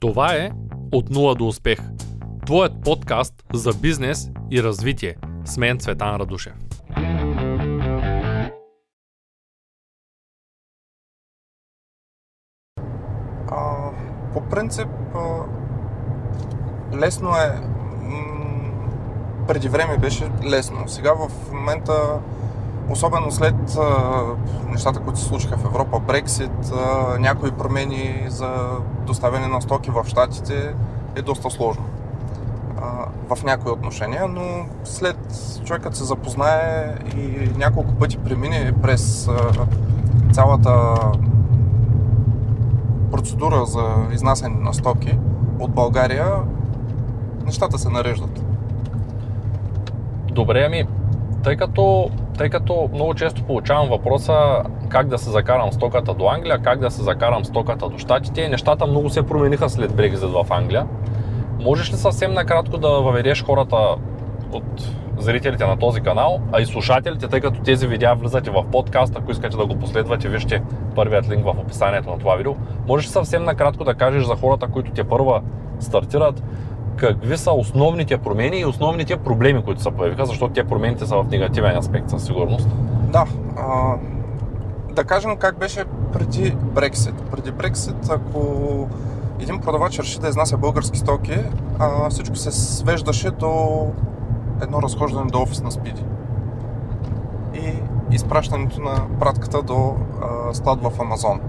Това е От нула до успех. Твоят подкаст за бизнес и развитие. С мен Цветан Радушев. А, по принцип, лесно е. М, преди време беше лесно. Сега в момента, особено след а, нещата, които се случиха в Европа, Брексит, а, някои промени за доставяне на стоки в Штатите, е доста сложно а, в някои отношения, но след човекът се запознае и няколко пъти премине през а, цялата процедура за изнасяне на стоки от България, нещата се нареждат. Добре, ами, тъй като, тъй като много често получавам въпроса как да се закарам стоката до Англия, как да се закарам стоката до Штатите, нещата много се промениха след Брекзит в Англия. Можеш ли съвсем накратко да въведеш хората от зрителите на този канал, а и слушателите, тъй като тези видеа влизате в подкаст, ако искате да го последвате, вижте първият линк в описанието на това видео. Можеш съвсем накратко да кажеш за хората, които те първа стартират, какви са основните промени и основните проблеми, които се появиха, защото те промените са в негативен аспект със сигурност. Да, а, да кажем как беше преди Брексит. Преди Брексит, ако един продавач реши да изнася български стоки, а, всичко се свеждаше до едно разхождане до офис на Спиди. И изпращането на пратката до а, склад в Амазон,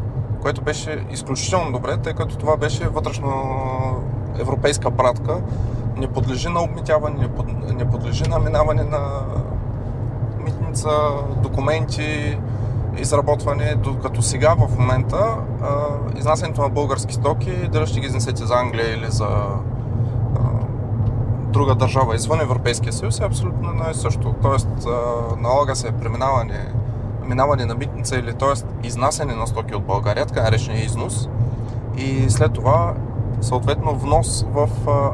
което беше изключително добре, тъй като това беше вътрешно европейска пратка, не подлежи на обмитяване, не, под, не подлежи на минаване на митница, документи, изработване, докато сега в момента а, изнасянето на български стоки, дали ще ги изнесете за Англия или за друга държава извън Европейския съюз е абсолютно не също. Тоест а, налага се преминаване минаване на митница или т.е. изнасяне на стоки от България, така наречения износ и след това съответно внос в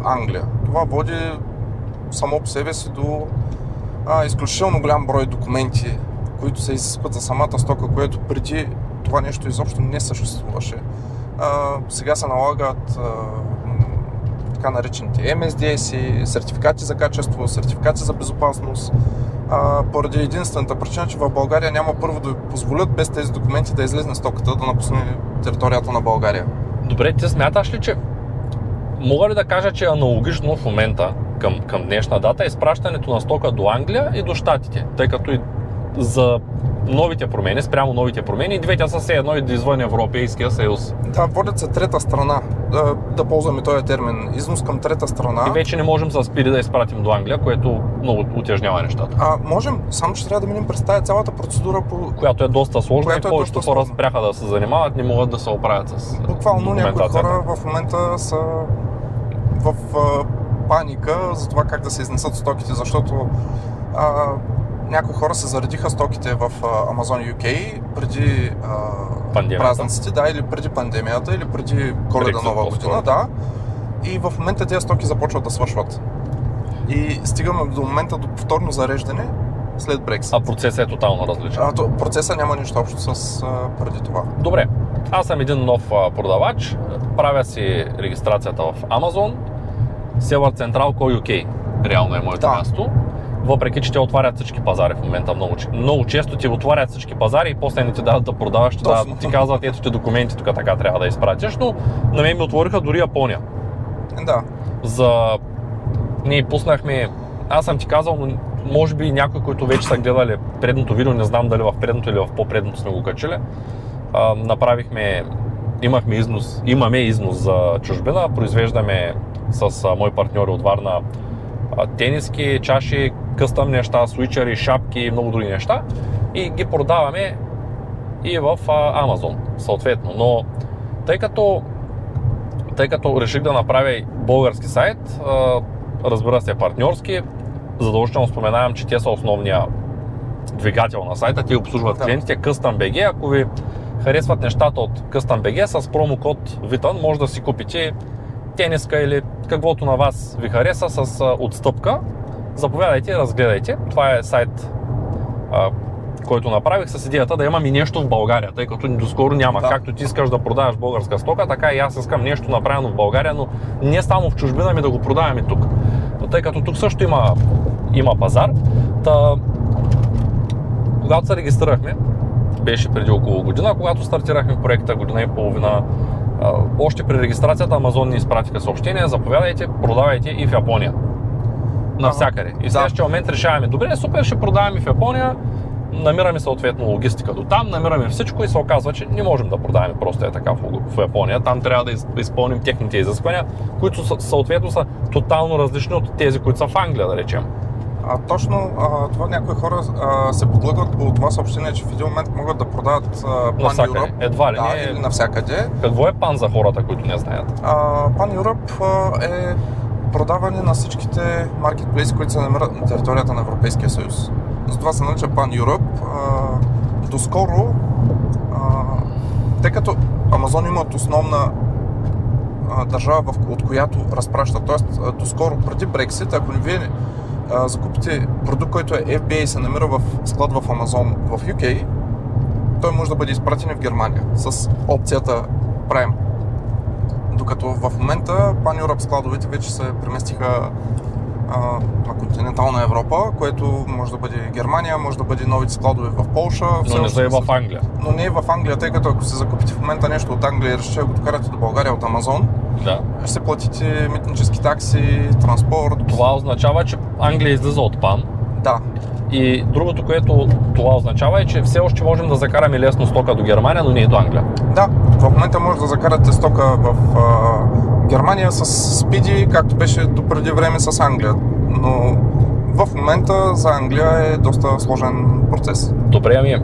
Англия. Това води само по себе си до а, изключително голям брой документи, които се изискват за самата стока, което преди това нещо изобщо не съществуваше. А, сега се налагат а, така наречените MSDS, сертификати за качество, сертификати за безопасност, а, поради единствената причина, че в България няма първо да позволят без тези документи да излезне стоката, да напусне територията на България. Добре, ти смяташ ли, че мога ли да кажа, че е аналогично в момента към, към днешна дата изпращането на стока до Англия и до Штатите, тъй като и за новите промени, спрямо новите промени, двете са все едно и извън Европейския съюз. Да, водят се трета страна, да, да ползваме този термин, износ към трета страна. И вече не можем с спиди да изпратим до Англия, което много утежнява нещата. А, можем, само че трябва да минем през тази цялата процедура по... Която е доста сложна Която и е повечето хора спряха да се занимават, не могат да се оправят с Буквално някои хора в момента са в паника за това как да се изнесат стоките, защото а, някои хора се заредиха стоките в Amazon UK преди а, празниците, да, или преди пандемията, или преди коледа нова година, да. И в момента тези стоки започват да свършват. И стигаме до момента до повторно зареждане след Брексит. А процесът е тотално различен. А, то, процеса няма нищо общо с а, преди това. Добре, аз съм един нов а, продавач, правя си регистрацията в Amazon, Seller Central Co. UK реално е моето Да. място. Въпреки, че те отварят всички пазари в момента много, много често ти отварят всички пазари и после не ти дадат да продаваш, ти, дадат, ти казват, ето ти документи, тук така трябва да изпратиш, но на мен ми отвориха дори Япония. Да, За... Ние пуснахме... Аз съм ти казал, но може би някои, които вече са гледали предното видео, не знам дали в предното или в по-предното сме го качили, а, направихме, имахме износ, имаме износ за чужбина, произвеждаме с мои партньори от Варна тениски, чаши, къстъм неща, свичери, шапки и много други неща и ги продаваме и в а, Amazon, съответно. Но тъй като тъй като реших да направя български сайт, разбира се партньорски, задължително споменавам, че те са основния двигател на сайта, те обслужват Да. клиентите CustomBG. Ако ви харесват нещата от CustomBG с промокод VITAN, може да си купите тениска или каквото на вас ви хареса с отстъпка. Заповядайте разгледайте. Това е сайт, който направих с идеята да имам и нещо в България, тъй като доскоро няма. Да. Както ти искаш да продаваш българска стока, така и аз искам нещо направено в България, но не само в чужбина, ми да го продаваме тук. Но тъй като тук също има, има пазар, та, когато се регистрирахме, беше преди около година, когато стартирахме проекта година и половина, още при регистрацията Амазон ни изпратиха съобщение, заповядайте, продавайте и в Япония. Навсякъде. И в следващия момент решаваме, добре, супер, ще продаваме в Япония, намираме съответно логистика до там, намираме всичко и се оказва, че не можем да продаваме просто е така в, Япония. Там трябва да из- да изпълним техните изисквания, които съответно са тотално различни от тези, които са в Англия, да речем. А точно а, това някои хора а, се подлъгват по това съобщение, че в един момент могат да продават Pan. Europe. Едва ли да, не. или навсякъде. Какво е пан за хората, които не знаят? А, Pan Europe а, е продаване на всичките маркетплейси, които се намират на територията на Европейския съюз. Затова се нарича Pan Europe. А, доскоро, а, тъй като Амазон имат основна а, държава, в, от която разпраща. А, доскоро, преди Брексит, ако не вие а, закупите продукт, който е FBA и се намира в склад в Амазон в UK, той може да бъде изпратен в Германия с опцията Prime. Докато в момента Pan Europe складовете вече се преместиха а, на континентална Европа, което може да бъде Германия, може да бъде новите складове в Полша. Но не и са- в Англия. но не и в Англия, тъй като ако се закупите в момента нещо от Англия и решите да го докарате до България от Амазон, Да. ще платите митнически такси, транспорт. Това означава, че Англия излиза от пан. Да, И другото, което това означава е, че все още можем да закараме лесно стока до Германия, но не и до Англия. да. В момента може да закарате стока в а, Германия с спиди, както беше до преди време с Англия. Но в момента за Англия е доста сложен процес. Добре, ами,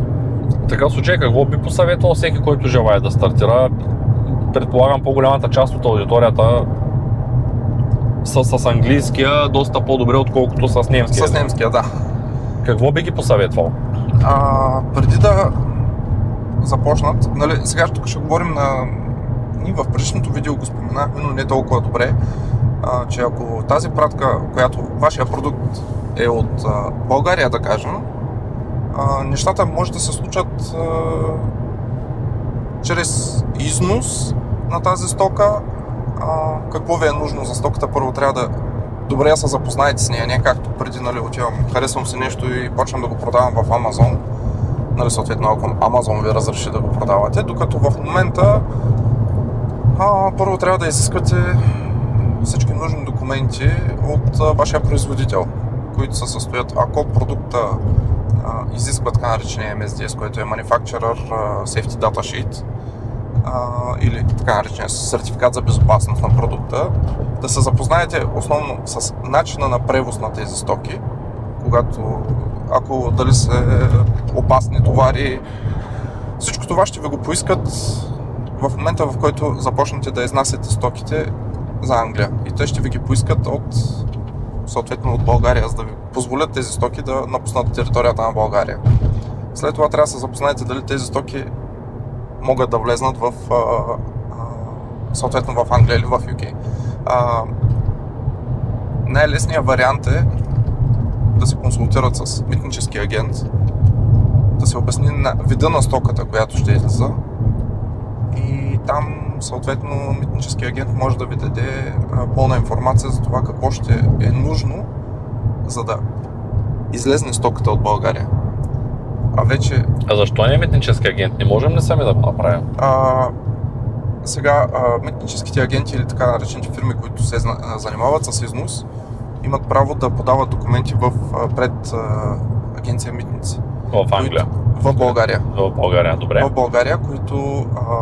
в такъв случай какво би посъветвал всеки, който желая да стартира? Предполагам по-голямата част от аудиторията са с английския доста по-добре, отколкото с немския. С немския, да. Какво би ги посъветвал? А, преди да започнат, нали, сега тук ще говорим на... Ние в предишното видео го споменахме, но не толкова добре, а, че ако тази пратка, която вашия продукт е от а, България, да кажем, а, нещата може да се случат а, чрез износ на тази стока. А, какво ви е нужно за стоката? Първо трябва да добре се запознаете с нея, не както преди, нали, отивам, харесвам си нещо и почвам да го продавам в Амазон. Нали, съответно, ако Амазон ви разреши да го продавате, докато в момента а, първо трябва да изискате всички нужни документи от а, вашия производител, които се състоят, ако продукта изисква така наречения MSDS, който е Manufacturer Safety Data Sheet, или така наречения сертификат за безопасност на продукта, да се запознаете основно с начина на превоз на тези стоки, когато ако дали са опасни товари, всичко това ще ви го поискат в момента, в който започнете да изнасяте стоките за Англия. И те ще ви ги поискат от съответно от България, за да ви позволят тези стоки да напуснат територията на България. След това трябва да се запознаете дали тези стоки могат да влезнат в а, а, съответно в Англия или в UK. Най-лесният вариант е да се консултират с митнически агент, да се обясни на вида на стоката, която ще излиза и там съответно митнически агент може да ви даде пълна информация за това какво ще е нужно, за да излезне стоката от България. А вече А защо не е митнически агент? Не можем ли сами да го направим? а, сега а, митническите агенти или така наречените фирми, които се занимават с износ, имат право да подават документи в, пред а, агенция митници. В Англия. Които, в България. В България, добре. В България, които а,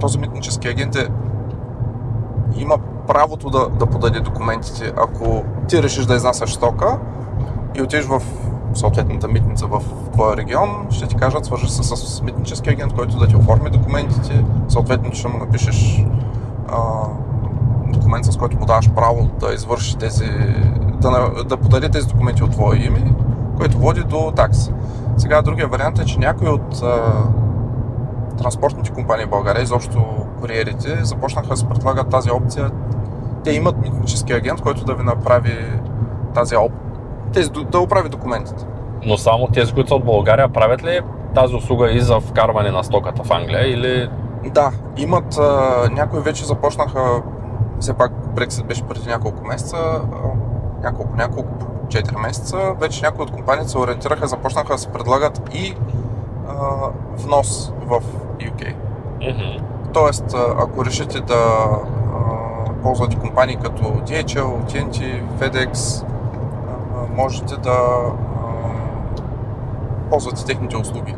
този митнически агент е, има правото да, да подаде документите. Ако ти решиш да изнасяш стока и отидеш в съответната митница в твоя регион, ще ти кажат, свържи се с митнически агент, който да ти оформи документите, съответно ще му напишеш а, документ, с който му даваш право да извърши тези, да, да подаде тези документи от твое име, което води до такси. Сега другия вариант е, че някои от а, транспортните компании в България, изобщо куриерите, започнаха да се предлагат тази опция. Те имат митнически агент, който да ви направи тази оп... тези, да оправи документите. Но само тези, които са от България, правят ли тази услуга и за вкарване на стоката в Англия или Да, имат, някои вече започнаха, все пак Брексит беше преди няколко месеца, няколко, няколко, 4 месеца, вече някои от компаниите се ориентираха, започнаха да се предлагат и а, внос в UK. Мгм. Тоест, ако решите да ползвате компании като DHL, TNT, FedEx, можете да ползвате техните услуги.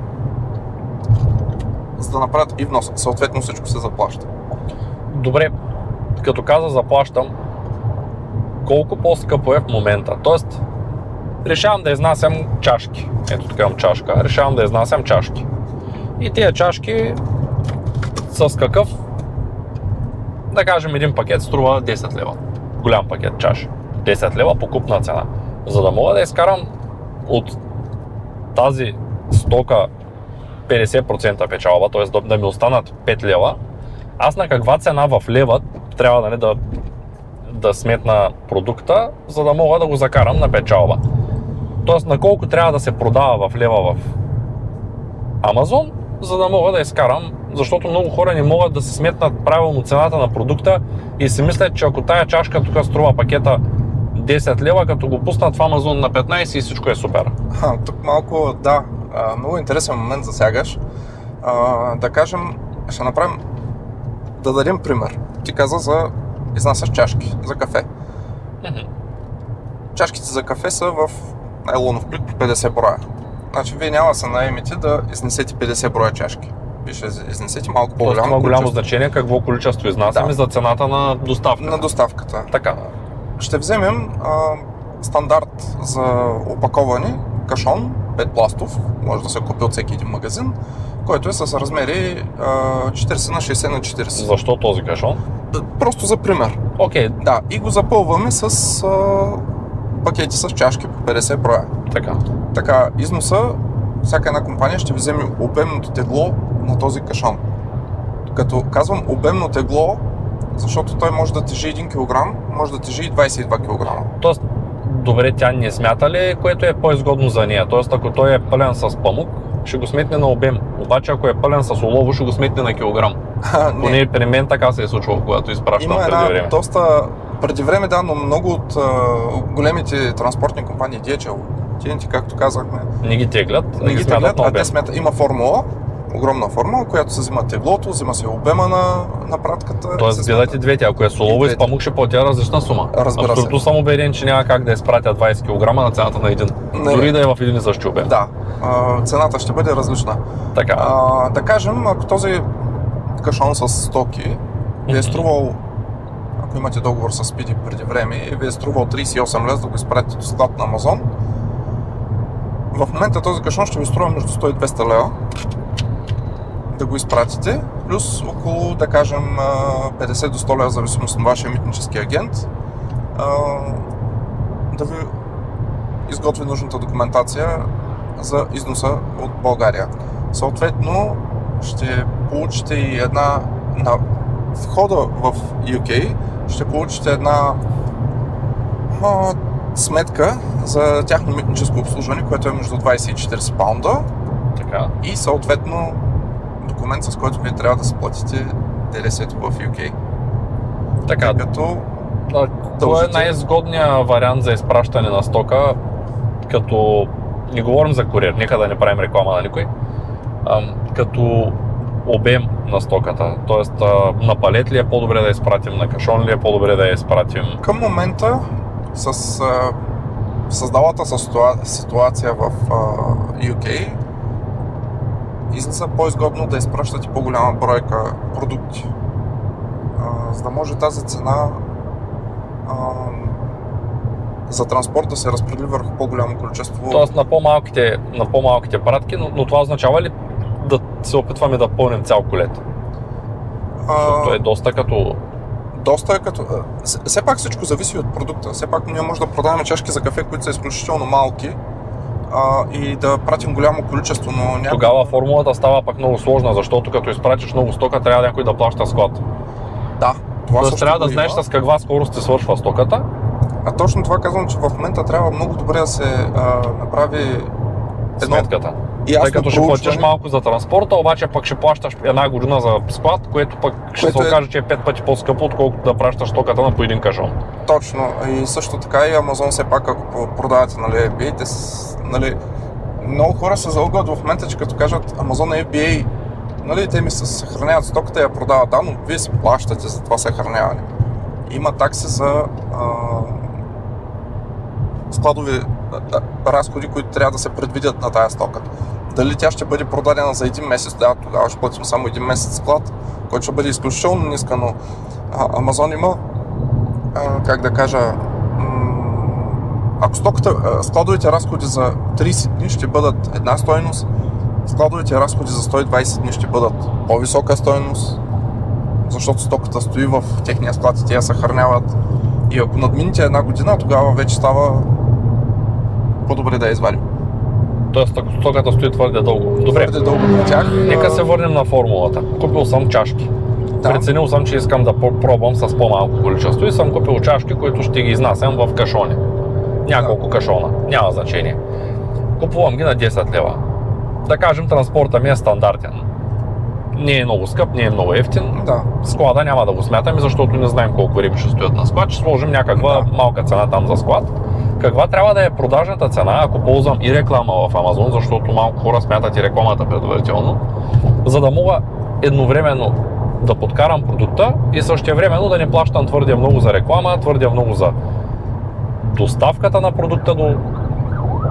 За да направят и внос. Съответно всичко се заплаща. Добре, като каза заплащам, колко по-скъпо е в момента? Тоест, решавам да изнасям чашки. Ето така имам чашка. Решавам да изнасям чашки. И тия чашки с какъв, да кажем, един пакет струва 10 лева. Голям пакет чаши. 10 лева покупна цена. За да мога да изкарам от тази стока 50% печалба, т.е. да ми останат 5 лева, аз на каква цена в лева трябва нали, да, да сметна продукта, за да мога да го закарам на печалба. Тоест на колко трябва да се продава в лева в Амазон, за да мога да изкарам, защото много хора не могат да се сметнат правилно цената на продукта и си мислят, че ако тая чашка тук струва пакета 10 лева, като го пуснат в Амазон на 15 и всичко е супер. Ха, тук малко, да, а, много интересен момент засягаш. А, да кажем, ще направим, да дадем пример. Ти каза за изнасяш чашки за кафе. Чашките за кафе са в найлонов плик по 50 броя. Значи вие няма да се наемете да изнесете 50 броя чашки. Вие ще изнесете малко Тоест по-голямо има голямо количество значение какво количество изнасяме Да. за цената на доставка. на доставката. Така. Ще вземем а, стандарт за опаковане, кашон, 5 пластов, може да се купи от всеки един магазин, който е с размери а, 40 на 60 на 40. Защо този кашон? Просто за пример. Окей, Да, и го запълваме с а, пакети с чашки по 50 броя. така. Така, износа, всяка една компания ще ви вземе обемното тегло на този кашон. Като казвам обемно тегло, защото той може да тежи 1 кг, може да тежи и 22 кг. Тоест, добре, тя не смята ли, което е по-изгодно за нея? Тоест, ако той е пълен с памук, ще го сметне на обем. Обаче, ако е пълен с олово, ще го сметне на килограм. Поне при мен така се е случвало, когато изпращам Има преди време. доста... Преди време, да, но много от а, големите транспортни компании, DHL, TNT, както казахме, Не ги теглят, не ги теглят, а те смятат, има формула, огромна формула, която се взима теглото, взима се обема на, на пратката. и Тоест, се смята. двете. Ако е с олово и с памук, ще платя различна сума. Разбира се. Абсолютно съм убеден, че няма как да изпратя 20 кг на цената на един. Не. Дори да е в един и същи обем. Да, а, цената ще бъде различна. Така. А, да кажем, ако този кашон с стоки ви е струвал, ако имате договор с Speedy преди време, и ви е струвал 38 лева да го изпратите до склад на Амазон, в момента този кашон ще ви струва между 100 и 200 лева да го изпратите, плюс около, да кажем, а, 50 до 100 лева, зависимост от вашия митнически агент, да ви изготви нужната документация за износа от България. Съответно, ще получите и една на входа в UK, ще получите една сметка за тяхно митническо обслужване, което е между 20 и 40 паунда така. и съответно документ, с който вие трябва да си платите ДДС-то в UK. Така, Тъй като А, Кой е Дължите- най-изгодният вариант за изпращане на стока, като не говорим за куриер, нека да не правим реклама на никой, ам, като обем на стоката. Тоест, а, на палет ли е по-добре да изпратим, на кашон ли е по-добре да я изпратим. Към момента с а, създалата ситуация в а, UK излиза по-изгодно да изпращате по-голяма бройка продукти. А, за да може тази цена а, за транспорт да се разпредели върху по-голямо количество. Тоест на по-малките, на по-малките пратки, но, но това означава ли да се опитваме да пълним цял колет? Защото е доста като... доста е като... Все пак всичко зависи от продукта. Все пак ние може да продаваме чашки за кафе, които са изключително малки а, и да пратим голямо количество, но някой... Тогава формулата става пък много сложна, защото като изпратиш много стока, трябва някой да плаща склад. Да, това Тоест трябва да го знаеш има. с каква скорост се свършва стоката. А точно това казвам, че в момента трябва много добре да се а, направи Едно- сметката. Ясно Тъй като ще платиш проучване. малко за транспорта, обаче пък ще плащаш една година за склад, което пък ще Което се е- окаже, че е пет пъти по-скъпо, отколкото да пращаш токата на по един кашон. Точно. И също така и Амазон все пак, ако продавате нали, FBA, те нали, много хора се залъгват в момента, че като кажат Амазон е FBA, нали, те ми се съхраняват стоката и я продават. Да, но вие си плащате за това съхраняване. Има такси за а, складови разходи, които трябва да се предвидят на тая стока. Дали тя ще бъде продадена за един месец, да, тогава ще платим само един месец склад, който ще бъде изключително ниска, но а, Амазон има а, как да кажа, ако стоката, складовите разходи за 30 дни ще бъдат една стойност, складовите разходи за 120 дни ще бъдат по-висока стойност, защото стоката стои в техния склад и те я съхраняват. И ако надмините една година, тогава вече става по-добре да я извадим. Тоест, ако стоката стои твърде дълго. Добре, Твърде дълго при тях. нека се върнем на формулата. Купил съм чашки. Да. Преценил съм, че искам да пробвам с по-малко количество и съм купил чашки, които ще ги изнасям в кашони. Няколко кашона, няма значение. Купувам ги на 10 лева. Да кажем, транспорта ми е стандартен. Не е много скъп, не е много ефтин. Да. Склада няма да го смятаме, защото не знаем колко риби ще стоят на склад. Ще сложим някаква Да. малка цена там за склад. Каква трябва да е продажната цена, ако ползвам и реклама в Амазон, защото малко хора смятат и рекламата предварително, за да мога едновременно да подкарам продукта и същевременно да не плащам твърде много за реклама, твърде много за доставката на продукта до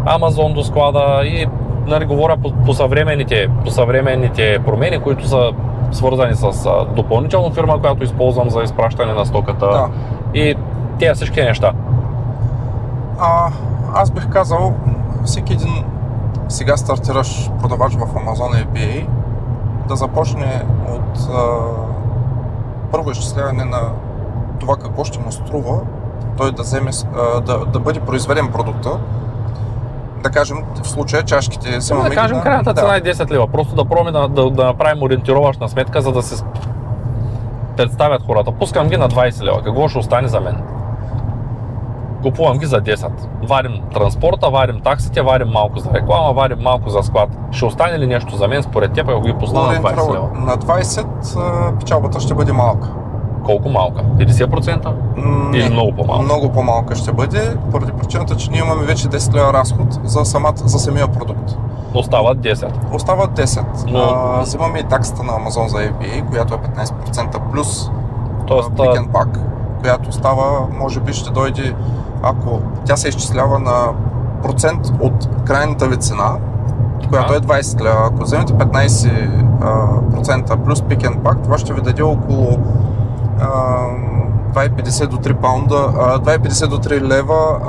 Амазон, до склада и нали, говоря по, по, съвременните, по съвременните промени, които са свързани с допълнителна фирма, която използвам за изпращане на стоката Да. и тези всички неща. А, аз бих казал, всеки един сега стартиращ продавач в Amazon FBA да започне от а, първо изчисляване на това какво ще му струва той да, вземе, а, да, да бъде произведен продукта. Да кажем, в случая чашките вземаме да ги кажем, на- крайната да. цена е 10 лева. Просто да пробваме да, да, да направим ориентировъчна сметка, за да се представят хората. Пускам ги на 20 лева. Какво ще остане за мен? Купувам ги за 10. Варим транспорта, варим таксите, варим малко за реклама, варим малко за склад. Ще остане ли нещо за мен според теб, ако ги пусна на 20 Ориентировъл- лева? На 20 а, печалбата ще бъде малка. Колко малка? 50%? М, Или не, много по-малка? Много по-малка ще бъде, поради причината, че ние имаме вече 10 лева разход за, самата, за самия продукт. Остават 10. Остават 10. Но- А, взимаме и таксата на Amazon за FBA, която е 15% плюс Тоест, Pack, която става, може би ще дойде, ако тя се изчислява на процент от крайната ви цена, която е 20 лева. Ако вземете 15% плюс and Pack, това ще ви даде около 2,50 до 3 паунда, а, 2,50 до 3 лева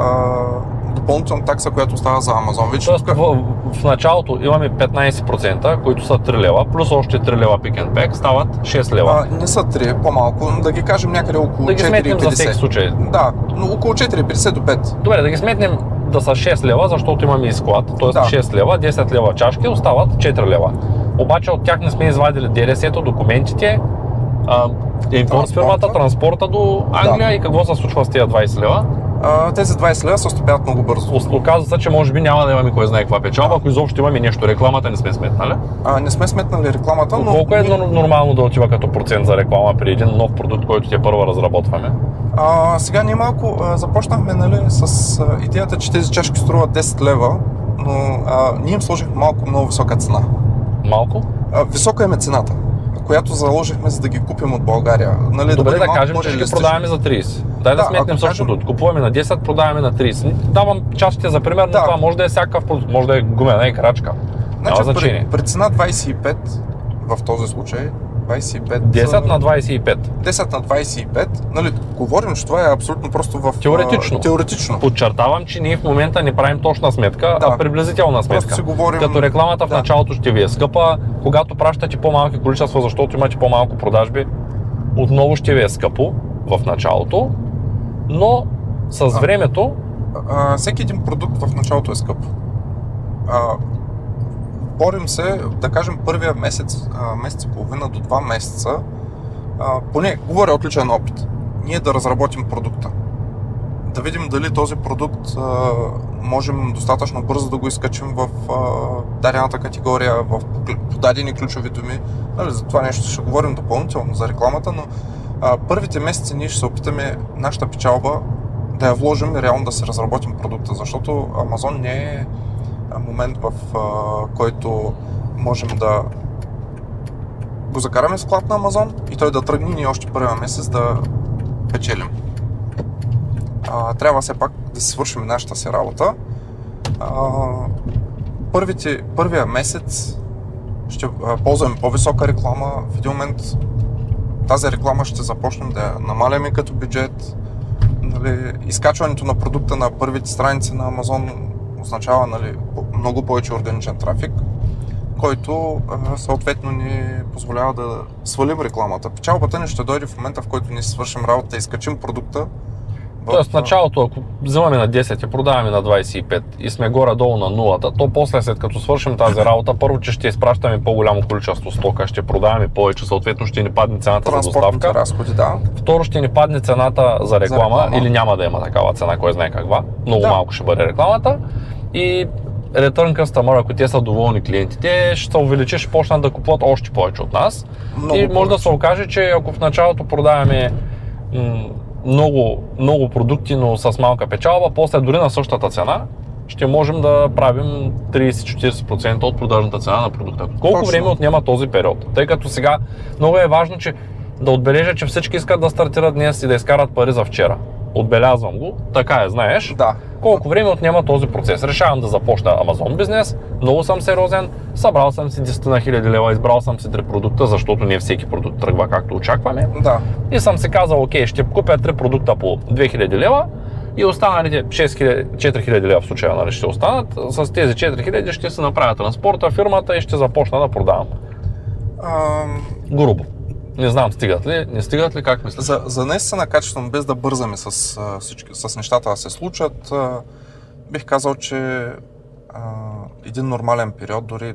допълнителна такса, която става за Amazon. Вече Тоест, тук- в, в началото имаме 15%, които са 3 лева, плюс още 3 лева pick and pack, стават 6 лева. а, не са 3, по-малко, да ги кажем някъде около да ги сметнем за всеки 4,50. случай. Да, но около 4,50 до 5. Добре, да ги сметнем да са 6 лева, защото имаме и склад. Т.е. Да. 6 лева, 10 лева чашки, остават 4 лева. Обаче от тях не сме извадили ДРС-то, документите, а, импорт фирмата, Транспорта. до Англия Да. и какво се случва с тези 20 лева. А, тези 20 лева се стопяват много бързо. Оказва се, че може би няма да имаме кой знае каква печалба, ако изобщо имаме нещо. Рекламата не сме сметнали. А, не сме сметнали рекламата, но Колко е нор- нормално да отива като процент за реклама при един нов продукт, който те първа разработваме? а, сега ние малко а, започнахме нали, с а, идеята, че тези чашки струват 10 лева, но а, ние им сложихме малко много висока цена. Малко? А, висока им е цената, която заложихме за да ги купим от България. Нали, Добре, да малко кажем, че ще ги продаваме за 30. Дай да, Да, сметнем същото. кажем- Купуваме на 10, продаваме на 30. Давам частите за пример, но Да. това може да е всякакъв продукт. Може да е гумена и крачка. Няма Значи, значение. при, при цена 25, в този случай, 25... 10 а, на 25. 10 на 25, нали, говорим, че това е абсолютно просто в... а, Теоретично. теоретично. Подчертавам, че ние в момента не правим точна сметка, Да. а приблизителна сметка. си говорим- Като рекламата в да. началото ще ви е скъпа, когато пращате по-малки количества, защото имате по-малко продажби, отново ще ви е скъпо в началото, но с времето а, всеки един продукт в началото е скъп. А, борим се, да кажем, първия месец, месец и половина до два месеца, поне, говоря от личен опит, ние да разработим продукта. да видим дали този продукт можем достатъчно бързо да го изкачим в дадената категория, в подадени ключови думи. Нали, за това нещо ще говорим допълнително за рекламата, но първите месеци ние ще се опитаме нашата печалба да я вложим и реално да се разработим продукта, защото Амазон не е момент, в а, който можем да го закараме в склад на Амазон и той да тръгне ние още първия месец да печелим. А, трябва все пак да си свършим нашата си работа. А, първите, първия месец ще а, ползваме по-висока реклама. В един момент тази реклама ще започнем да я намаляме като бюджет. Нали, изкачването на продукта на първите страници на Амазон означава нали, много повече органичен трафик, който съответно ни позволява да свалим рекламата. Печалбата ни ще дойде в момента, в който ние свършим работа и изкачим продукта. Тоест в началото, ако взимаме на 10 и продаваме на 25 и сме горе-долу на нулата, то после след като свършим тази работа, първо, че ще изпращаме по-голямо количество стока, ще продаваме повече, съответно ще ни падне цената за доставка. разходи, да. Второ, ще ни падне цената за реклама, за реклама. или няма да има такава цена, кой знае каква. Много да. малко ще бъде рекламата. И Return Customer, ако те са доволни клиентите, ще се увеличи, ще почнат да купуват още повече от нас. Много и може повече. да се окаже, че ако в началото продаваме много, много продукти, но с малка печалба, после дори на същата цена, ще можем да правим 30-40% от продажната цена на продукта. Колко Точно. време отнема този период? Тъй като сега много е важно, че да отбележа, че всички искат да стартират днес и да изкарат пари за вчера. Отбелязвам го, така е, знаеш. Да. Колко време отнема този процес? Решавам да започна Amazon бизнес, много съм сериозен, събрал съм си 10 на хиляди лева, избрал съм си три продукта, защото не всеки продукт тръгва както очакваме. Да. И съм си казал, окей, ще купя три продукта по 2000 лева и останалите 6000, 4000 лева в случая нали, ще останат. С тези 4000 ще се направя транспорта, фирмата и ще започна да продавам. Ам... Грубо. Не знам, стигат ли? Не стигат ли? Как мислиш? За, за наистина качествено, без да бързаме с, всички, с нещата да се случат, бих казал, че а, един нормален период, дори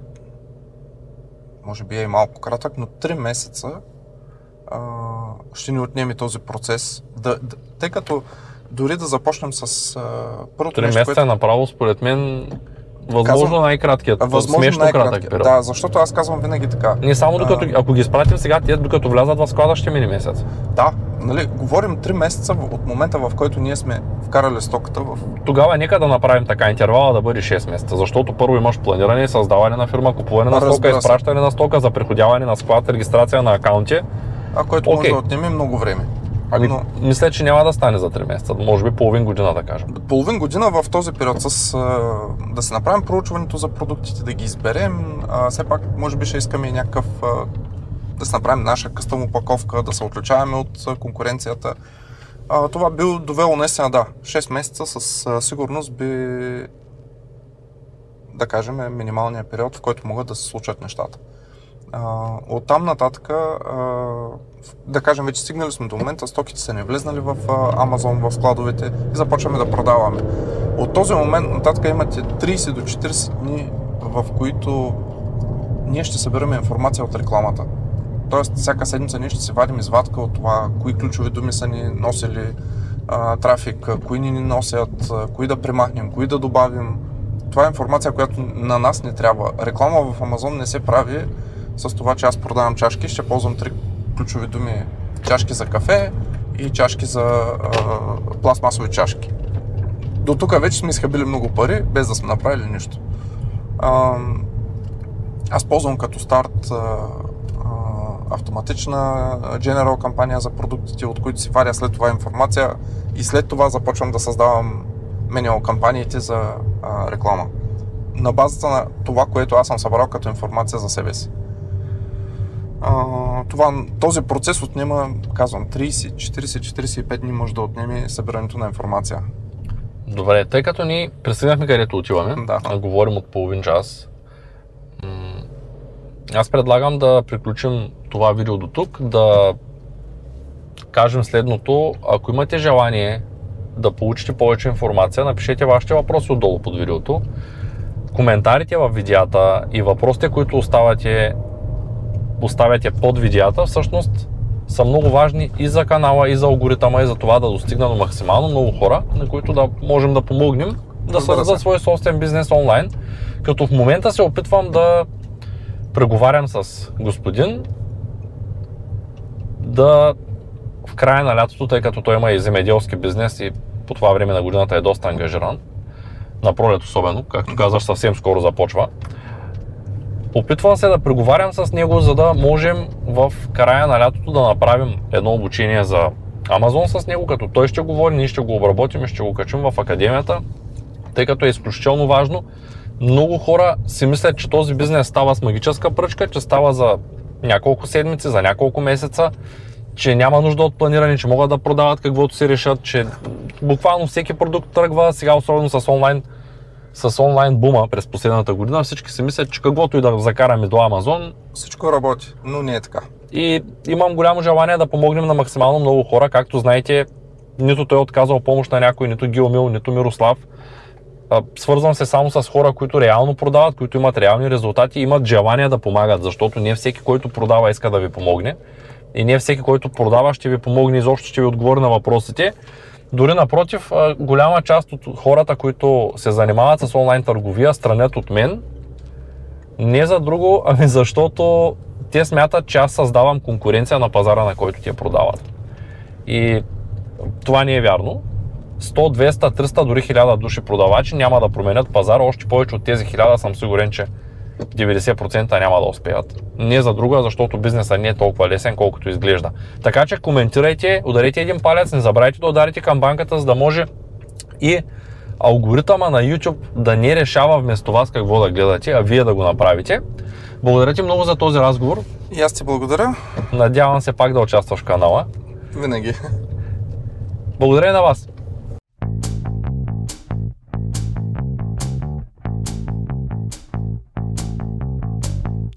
може би е и малко кратък, но 3 месеца а, ще ни отнеме този процес. Да, да, тъй като дори да започнем с а, първото 3 месеца което... е направо, според мен, Възможно най-краткият, възможно смешно кратък период. Да, защото аз казвам винаги така. Не само докато, а... ако ги изпратим сега, тия докато влязат в склада ще мини месец. Да, нали, говорим 3 месеца от момента, в който ние сме вкарали стоката в... Тогава нека да направим така, интервала да бъде 6 месеца, защото първо имаш планиране, създаване на фирма, купуване на стока, изпращане на стока, за приходяване на склад, регистрация на акаунти. А което okay. може да отнеме много време. Ами, но... Мисля, че няма да стане за 3 месеца, може би половин година да кажем. Половин година в този период с да се направим проучването за продуктите, да ги изберем. А, все пак, може би ще искаме и някакъв да се направим наша къстъм упаковка, да се отличаваме от конкуренцията. А, това би довело наистина, да, 6 месеца със сигурност би да кажем, минималния период, в който могат да се случат нещата. От там нататък, да кажем, вече стигнали сме до момента, стоките са не влезнали в Амазон, в складовете и започваме да продаваме. От този момент нататък имате 30 до 40 дни, в които ние ще събираме информация от рекламата. Тоест, всяка седмица ние ще се вадим извадка от това, кои ключови думи са ни носили а, трафик, кои ни ни носят, кои да премахнем, кои да добавим. Това е информация, която на нас не трябва. Реклама в Амазон не се прави с това, че аз продавам чашки, ще ползвам три ключови думи. Чашки за кафе и чашки за а, пластмасови чашки. До тук вече сме изхабили много пари, без да сме направили нищо. А, аз ползвам като старт а, а, автоматична General кампания за продуктите, от които си варя след това информация и след това започвам да създавам менюал кампаниите за а, реклама. На базата на това, което аз съм събрал като информация за себе си това, този процес отнема, казвам, 30, 40, 45 дни може да отнеме събирането на информация. Добре, тъй като ни пристигнахме където отиваме, да. а говорим от половин час, аз предлагам да приключим това видео до тук, да кажем следното. Ако имате желание да получите повече информация, напишете вашите въпроси отдолу под видеото. Коментарите в видеята и въпросите, които оставате поставяте под видеята, всъщност са много важни и за канала, и за алгоритъма, и за това да достигна до максимално много хора, на които да можем да помогнем да създадат свой собствен бизнес онлайн. Като в момента се опитвам да преговарям с господин да в края на лятото, тъй като той има и земеделски бизнес и по това време на годината е доста ангажиран, на пролет особено, както казваш, съвсем скоро започва. Опитвам се да преговарям с него, за да можем в края на лятото да направим едно обучение за Амазон с него, като той ще говори, ние ще го обработим и ще го качим в академията, тъй като е изключително важно. Много хора си мислят, че този бизнес става с магическа пръчка, че става за няколко седмици, за няколко месеца, че няма нужда от планиране, че могат да продават каквото си решат, че буквално всеки продукт тръгва, сега особено с онлайн, с онлайн бума през последната година, всички си мислят, че каквото и да закараме до Амазон, Всичко работи, но не е така. и имам голямо желание да помогнем на максимално много хора. Както знаете, нито той е отказал помощ на някой, нито Гилмил, нито Мирослав. Свързвам се само с хора, които реално продават, които имат реални резултати и имат желание да помагат, защото не всеки, който продава, иска да ви помогне. И не всеки, който продава, ще ви помогне изобщо, ще ви отговори на въпросите. Дори напротив, голяма част от хората, които се занимават с онлайн търговия, странят от мен, не за друго, ами защото те смятат, че аз създавам конкуренция на пазара, на който те продават. И това не е вярно. 100, 200, 300, дори 1000 души продавачи няма да променят пазара. Още повече от тези 1000 съм сигурен, че 90% няма да успеят. Не за друга, защото бизнесът не е толкова лесен, колкото изглежда. Така че коментирайте, ударете един палец, не забравяйте да ударите камбанката, за да може и алгоритъма на YouTube да не решава вместо вас какво да гледате, а вие да го направите. Благодаря ти много за този разговор. И аз ти благодаря. Надявам се пак да участваш в канала. Винаги. Благодаря на вас.